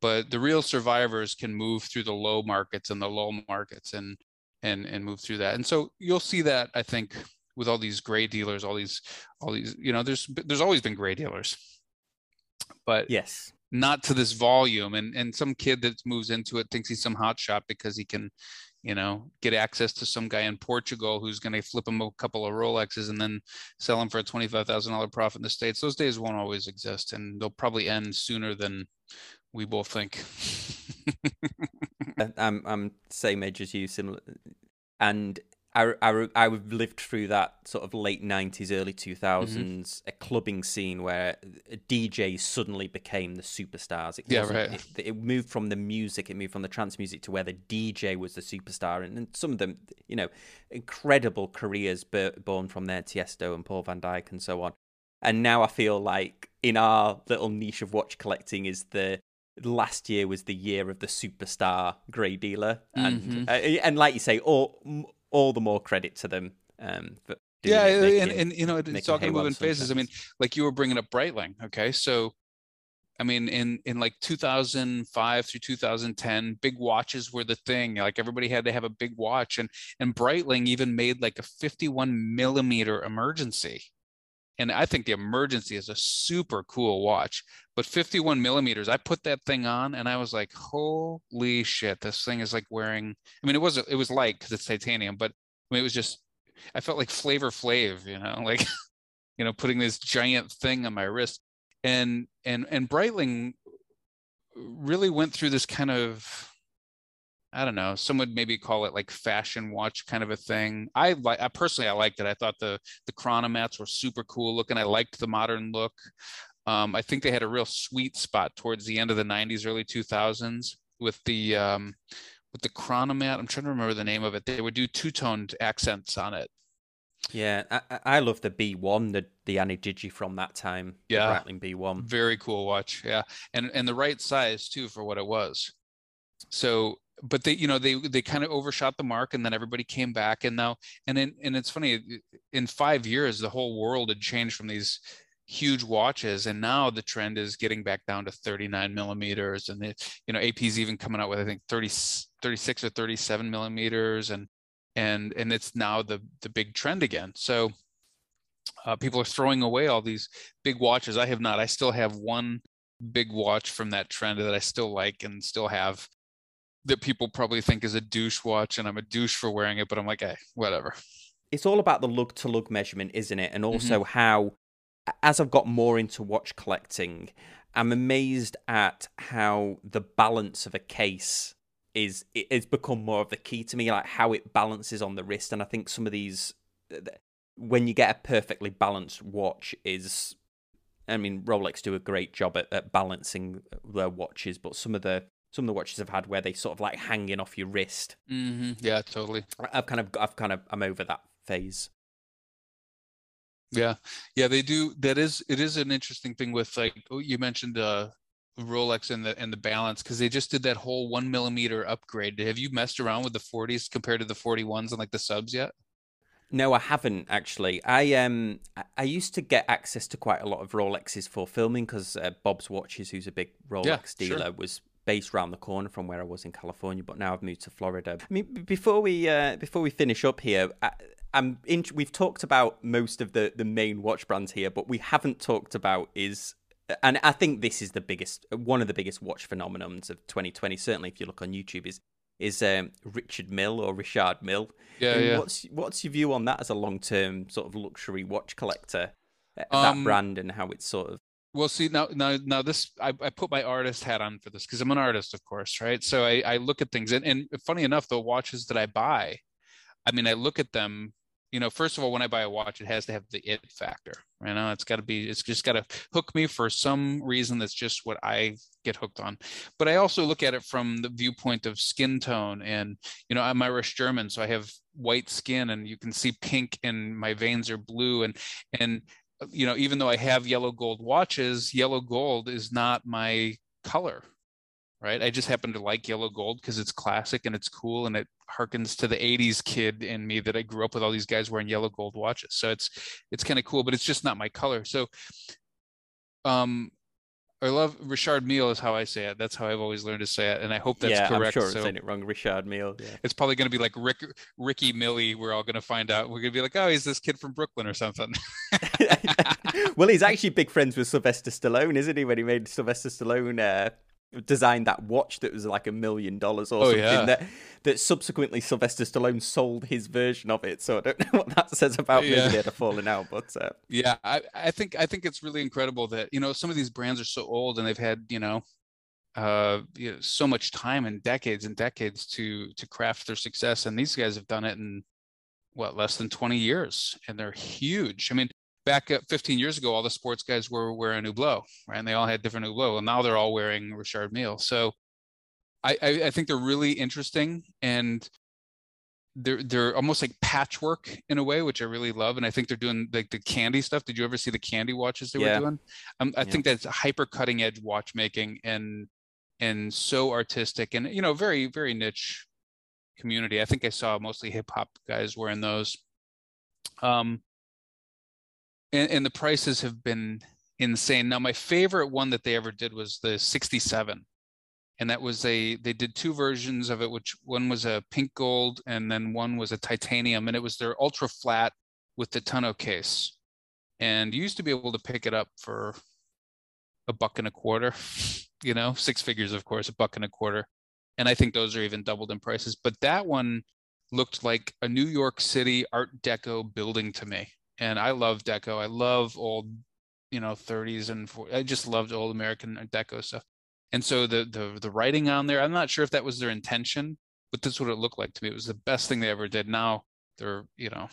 [SPEAKER 2] But the real survivors can move through the low markets and the low markets and and and move through that. And so you'll see that i think with all these gray dealers all these all these you know there's there's always been gray dealers. But
[SPEAKER 1] yes
[SPEAKER 2] not to this volume and and some kid that moves into it thinks he's some hot shot because he can you know get access to some guy in portugal who's going to flip him a couple of rolexes and then sell him for a $25000 profit in the states. Those days won't always exist and they'll probably end sooner than we both think.
[SPEAKER 1] Uh, I'm i'm same age as you similar and I, I, I lived through that sort of late 90s, early 2000s, mm-hmm. a clubbing scene where DJs suddenly became the superstars.
[SPEAKER 2] It yeah, right.
[SPEAKER 1] It, it, moved from the music, it moved from the trance music to where the DJ was the superstar. And, and some of them, you know, incredible careers born from there, Tiesto and Paul van Dyk and so on. And now I feel like in our little niche of watch collecting is the last year was the year of the superstar grey dealer and mm-hmm. uh, and like you say all all the more credit to them. Um,
[SPEAKER 2] yeah, it, and, and you know, it's all going to move in phases. I mean, like you were bringing up Breitling, okay? So, I mean, in in like 2005 through 2010, big watches were the thing. Like everybody had to have a big watch, and and Breitling even made like a 51 millimeter emergency. And I think the emergency is a super cool watch. But 51 millimeters, I put that thing on and I was like, holy shit, this thing is like wearing. I mean, it was it was light because it's titanium, but I mean, it was just. I felt like Flavor Flav, you know, like you know, putting this giant thing on my wrist, and and and Breitling really went through this kind of I don't know. Some would maybe call it like fashion watch kind of a thing. I like. I personally, I liked it. I thought the the chronomats were super cool looking. I liked the modern look. Um, I think they had a real sweet spot towards the end of the '90s, early 2000s with the um, with the chronomat. I'm trying to remember the name of it. They would do two toned accents on it.
[SPEAKER 1] Yeah, I, I love the B1, the the Anidigi from that time.
[SPEAKER 2] Yeah,
[SPEAKER 1] Breitling B1.
[SPEAKER 2] Very cool watch. Yeah, and and the right size too for what it was. So but they you know they they kind of overshot the mark and then everybody came back. And now and then and it's funny in five years the whole world had changed from these huge watches. And now the trend is getting back down to 39 millimeters. And it you know ap's even coming out with i think 30 36 or 37 millimeters. And and and it's now the the big trend again. So uh, people are throwing away all these big watches. I have not. I still have one big watch from that trend that i still like and still have that people probably think is a douche watch and i'm a douche for wearing it but i'm like hey whatever
[SPEAKER 1] it's all about the lug to lug measurement isn't it and also mm-hmm. how as I've got more into watch collecting, I'm amazed at how the balance of a case is it's become more of the key to me, like how it balances on the wrist. And I think some of these, when you get a perfectly balanced watch, is I mean Rolex do a great job at, at balancing their watches, but some of the some of the watches I've had where they sort of like hanging off your wrist.
[SPEAKER 2] Mm-hmm. Yeah, totally.
[SPEAKER 1] I've kind of I've kind of I'm over that phase.
[SPEAKER 2] Yeah, yeah, they do. That is, it is an interesting thing with like oh, you mentioned uh Rolex and the and the balance because they just did that whole one millimeter upgrade. Have you messed around with the 40s compared to the 41s and like the subs yet?
[SPEAKER 1] No, I haven't actually. I um I used to get access to quite a lot of Rolexes for filming because uh, Bob's Watches, who's a big Rolex yeah, dealer, sure. was based around the corner from where I was in California. But now I've moved to Florida. I mean, before we uh, before we finish up here, I, I'm in, we've talked about most of the the main watch brands here, but we haven't talked about is and I think this is the biggest one of the biggest watch phenomenons of 2020. Certainly, if you look on YouTube, is is um, Richard Mille or Richard Mille.
[SPEAKER 2] Yeah, yeah.
[SPEAKER 1] What's what's your view on that as a long term sort of luxury watch collector? Uh, that um, brand and how it's sort of.
[SPEAKER 2] Well, see now, now, now this I, I put my artist hat on for this because I'm an artist, of course, right? So I, I look at things, and, and funny enough, the watches that I buy, I mean, I look at them you know, first of all, when I buy a watch, it has to have the it factor. You know, it's got to be, it's just got to hook me for some reason that's just what I get hooked on. But I also look at it from the viewpoint of skin tone. And, you know, I'm Irish German, so I have white skin and you can see pink and my veins are blue. And, and, you know, even though I have yellow gold watches, yellow gold is not my color right? I just happen to like yellow gold because it's classic and it's cool and it harkens to the 80s kid in me that I grew up with all these guys wearing yellow gold watches. So it's it's kind of cool, but it's just not my color. So um I love Richard Mille is how I say it. That's how I've always learned to say it, and I hope that's
[SPEAKER 1] yeah,
[SPEAKER 2] correct.
[SPEAKER 1] I'm sure so, I'm saying it wrong. Richard Mille. Yeah.
[SPEAKER 2] It's probably going to be like Rick, Ricky Millie. We're all going to find out. We're going to be like, oh, he's this kid from Brooklyn or something.
[SPEAKER 1] well, he's actually big friends with Sylvester Stallone, isn't he? When he made Sylvester Stallone uh, designed that watch that was like a million dollars or oh, something yeah. that that subsequently Sylvester Stallone sold his version of it. So I don't know what that says about yeah. maybe they had a falling out, but uh...
[SPEAKER 2] yeah, I, I think I think it's really incredible that you know some of these brands are so old and they've had you know uh you know, so much time and decades and decades to to craft their success and these guys have done it in what less than 20 years and they're huge i mean back 15 years ago, all the sports guys were wearing Hublot, right? And they all had different Hublot. And now they're all wearing Richard Mille. So I, I, I think they're really interesting and they're they're almost like patchwork in a way, which I really love. And I think they're doing like the candy stuff. Did you ever see the candy watches they yeah. were doing? Um, I yeah. think that's hyper cutting edge watchmaking and and so artistic and you know very very niche community. I think I saw mostly hip hop guys wearing those. Um, and, and the prices have been insane. Now, my favorite one that they ever did was the 67 and that was a they did two versions of it which one was a pink gold and then one was a titanium. And it was their ultra flat with the tonneau case. And you used to be able to pick it up for a buck and a quarter you know six figures of course a buck and a quarter. And i think those are even doubled in prices. But that one looked like a new york city art deco building to me and I love deco. I love old, you know, 30s and 40s. I just loved old American deco stuff. And so the the the writing on there, I'm not sure if that was their intention, but that's what it looked like to me. It was the best thing they ever did. Now they're, you know,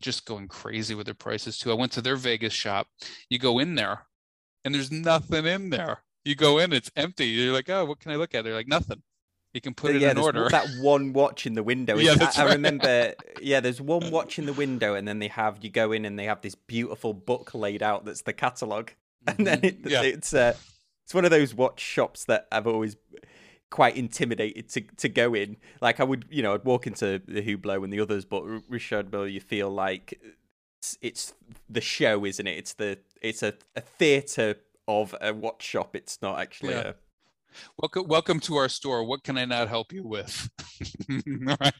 [SPEAKER 2] just going crazy with their prices too. I went to their Vegas shop. You go in there and there's nothing in there. You go in, it's empty. You're like, oh, what can I look at? They're like, nothing. You can put it yeah, in order.
[SPEAKER 1] That one watch in the window.
[SPEAKER 2] yeah, that's
[SPEAKER 1] I,
[SPEAKER 2] right.
[SPEAKER 1] I remember. Yeah, there's one watch in the window, and then they have you go in and they have this beautiful book laid out that's the catalog, and then it, yeah. it's uh, it's one of those watch shops that I've always quite intimidated to to go in. Like I would, you know, I'd walk into the Hublot and the others, but Richard Mille, you feel like it's, it's the show, isn't it? It's the it's a, a theater of a watch shop. It's not actually
[SPEAKER 2] Yeah.
[SPEAKER 1] a
[SPEAKER 2] Welcome, welcome to our store. What can I not help you with? All right.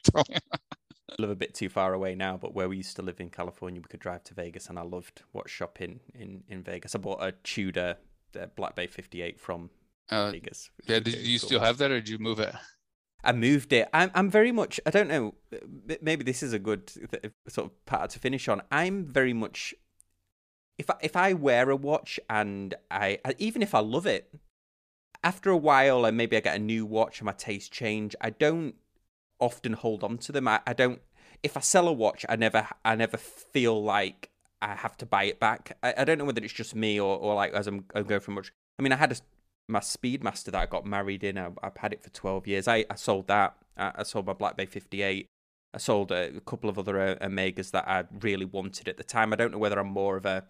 [SPEAKER 1] live a bit too far away now, but where we used to live in California, we could drive to Vegas, and I loved watch shopping in in Vegas. I bought a Tudor uh, Black Bay 58 from
[SPEAKER 2] Uh,
[SPEAKER 1] Vegas.
[SPEAKER 2] yeah, did you
[SPEAKER 1] cool.
[SPEAKER 2] still have that, or did you move it?
[SPEAKER 1] I moved it. I'm I'm very much. I don't know. Maybe this is a good th- sort of part to finish on. I'm very much. If I, if I wear a watch and I- even if I love it, after a while and maybe I get a new watch and my taste change, I don't often hold on to them. I, I don't. If I sell a watch, I never I never feel like I have to buy it back. I, I don't know whether it's just me or, or like as I'm, I'm going from much. I mean, I had a, my Speedmaster that I got married in. I, I've had it for 12 years. I, I sold that. I, I sold my Black Bay 58. I sold a, a couple of other uh, Omegas that I really wanted at the time. I don't know whether I'm more of a,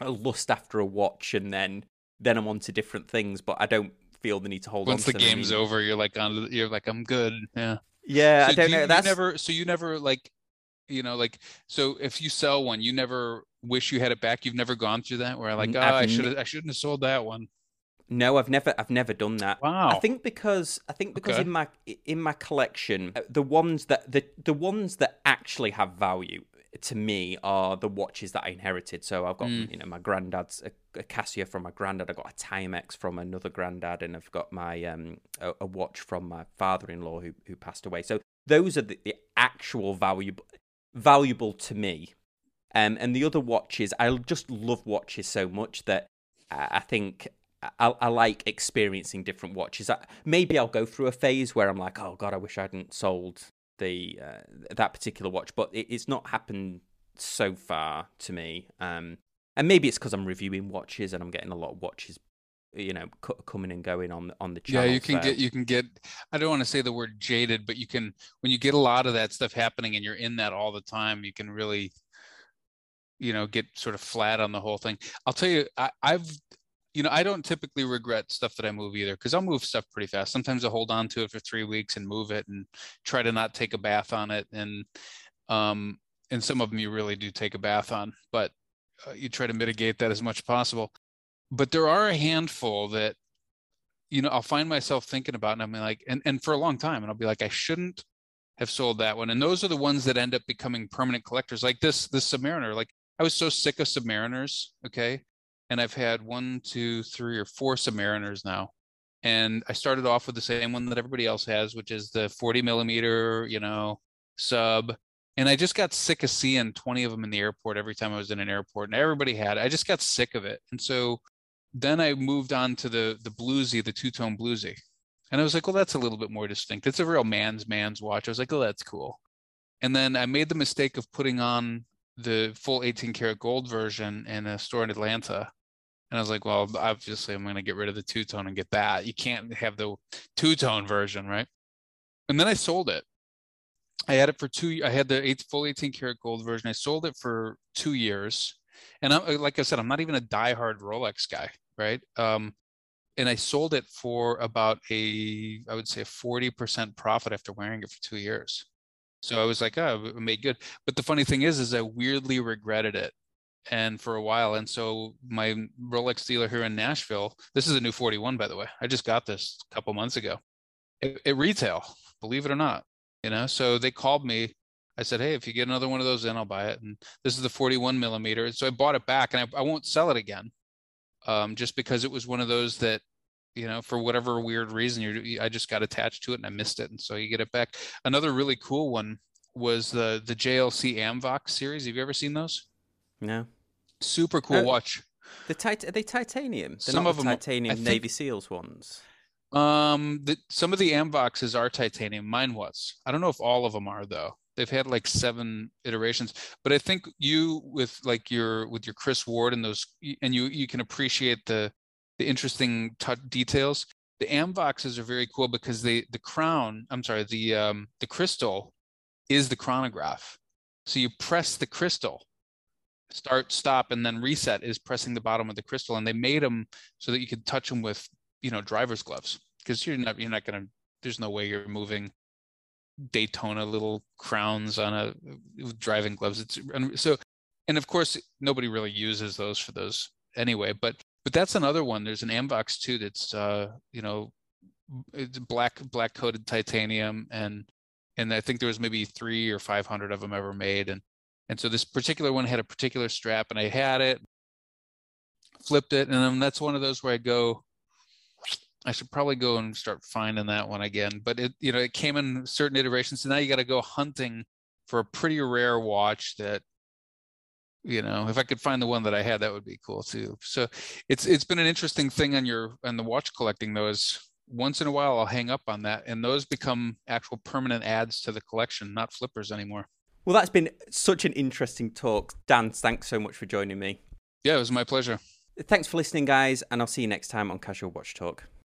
[SPEAKER 1] a lust after a watch and then then I'm on to different things, but I don't feel the need to hold
[SPEAKER 2] Once
[SPEAKER 1] on
[SPEAKER 2] the
[SPEAKER 1] to them.
[SPEAKER 2] game's over, you're like on. You're like, I'm good. Yeah.
[SPEAKER 1] Yeah, I
[SPEAKER 2] So
[SPEAKER 1] don't
[SPEAKER 2] do
[SPEAKER 1] know.
[SPEAKER 2] you,
[SPEAKER 1] That's
[SPEAKER 2] you never. So you never like, you know, like. So if you sell one, you never wish you had it back. You've never gone through that where like, oh,
[SPEAKER 1] I've
[SPEAKER 2] I should. I shouldn't have sold that one.
[SPEAKER 1] No, I've never I've never done that.
[SPEAKER 2] Wow.
[SPEAKER 1] I think because I think because
[SPEAKER 2] Okay.
[SPEAKER 1] in my in my collection, uh, the ones that the the ones that actually have value to me are the watches that I inherited. So I've got
[SPEAKER 2] Mm.
[SPEAKER 1] you know my granddad's a, a Casio from my granddad. I got a Timex from another granddad, and I've got my um a, a watch from my father-in-law who who passed away. So those are the, the actual valuable valuable to me. Um, and the other watches, I just love watches so much that I I think I, I like experiencing different watches. I, maybe I'll go through a phase where I'm like, oh god, I wish I hadn't sold the uh, that particular watch, but it, it's not happened so far to me. Um, and maybe it's because I'm reviewing watches and I'm getting a lot of watches, you know, c- coming and going on on the channel.
[SPEAKER 2] Yeah, you can
[SPEAKER 1] so-
[SPEAKER 2] get. You can get. I don't want to say the word jaded, but you can. When you get a lot of that stuff happening and you're in that all the time, you can really, you know, get sort of flat on the whole thing. I'll tell you, I, I've you know, I don't typically regret stuff that I move either because I'll move stuff pretty fast. Sometimes I'll hold on to it for three weeks and move it and try to not take a bath on it. And um, and some of them you really do take a bath on, but uh, you try to mitigate that as much as possible. But there are a handful that, you know, I'll find myself thinking about, and I'm like, and and for a long time, and I'll be like, I shouldn't have sold that one. And those are the ones that end up becoming permanent collectors, like this this Submariner. Like I was so sick of Submariners, okay and I've had one, two, three, or four Submariners now. And I started off with the same one that everybody else has, which is the 40 millimeter, you know, sub. And I just got sick of seeing 20 of them in the airport every time I was in an airport, and everybody had. it. I just got sick of it, and so then I moved on to the the bluesy, the two tone bluesy, and I was like, well, that's a little bit more distinct. It's a real man's man's watch. I was like, oh, that's cool. And then I made the mistake of putting on the full 18 karat gold version in a store in Atlanta. And I was like, well, obviously I'm going to get rid of the two tone and get that. You can't have the two tone version, right? And then I sold it. I had it for two. I had the eight, full 18 karat gold version. I sold it for two years. And I, like I said, I'm not even a diehard Rolex guy, right? Um, and I sold it for about a, I would say a 40% profit after wearing it for two years. So I was like, oh, it made good. But the funny thing is, is I weirdly regretted it and for a while. And so my Rolex dealer here in Nashville, this is a new 41, by the way. I just got this a couple months ago. At, at retail, believe it or not, you know. So they called me. I said, hey, if you get another one of those in, I'll buy it. And this is the 41 millimeter. So I bought it back, and I, I won't sell it again, um, just because it was one of those that, you know, for whatever weird reason, you I just got attached to it and I missed it, and so you get it back. Another really cool one was the the JLC Amvox series. Have you ever seen those?
[SPEAKER 1] No,
[SPEAKER 2] Super cool watch.
[SPEAKER 1] the tit- are they titanium? They're
[SPEAKER 2] Some of
[SPEAKER 1] the
[SPEAKER 2] 'em are-
[SPEAKER 1] titanium
[SPEAKER 2] think-
[SPEAKER 1] Navy SEALs ones.
[SPEAKER 2] Um, the, some of the Amvoxes are titanium. Mine was. I don't know if all of them are though. They've had like seven iterations, but I think you with like your with your Chris Ward and those, and you you can appreciate the the interesting t- details. The Amvoxes are very cool because they the crown. I'm sorry, the um the crystal is the chronograph. So you press the crystal, start, stop, and then reset is pressing the bottom of the crystal. And they made them so that you could touch them with you know driver's gloves because you're not you're not gonna there's no way you're moving Daytona little crowns on a driving gloves. It's so and of course nobody really uses those for those anyway. But but that's another one. There's an Amvox too that's uh, you know it's black black coated titanium and and I think there was maybe three or five hundred of them ever made and and so this particular one had a particular strap and I had it flipped it and then that's one of those where I go I should probably go and start finding that one again. But it you know it came in certain iterations so now you got to go hunting for a pretty rare watch that you know if i could find the one that i had that would be cool too. So it's it's been an interesting thing on your on the watch collecting though is once in a while i'll hang up on that and those become actual permanent adds to the collection not flippers anymore
[SPEAKER 1] well that's been such an interesting talk. Dan thanks so much for joining me.
[SPEAKER 2] Yeah it was my pleasure.
[SPEAKER 1] Thanks for listening guys and i'll see you next time on casual watch talk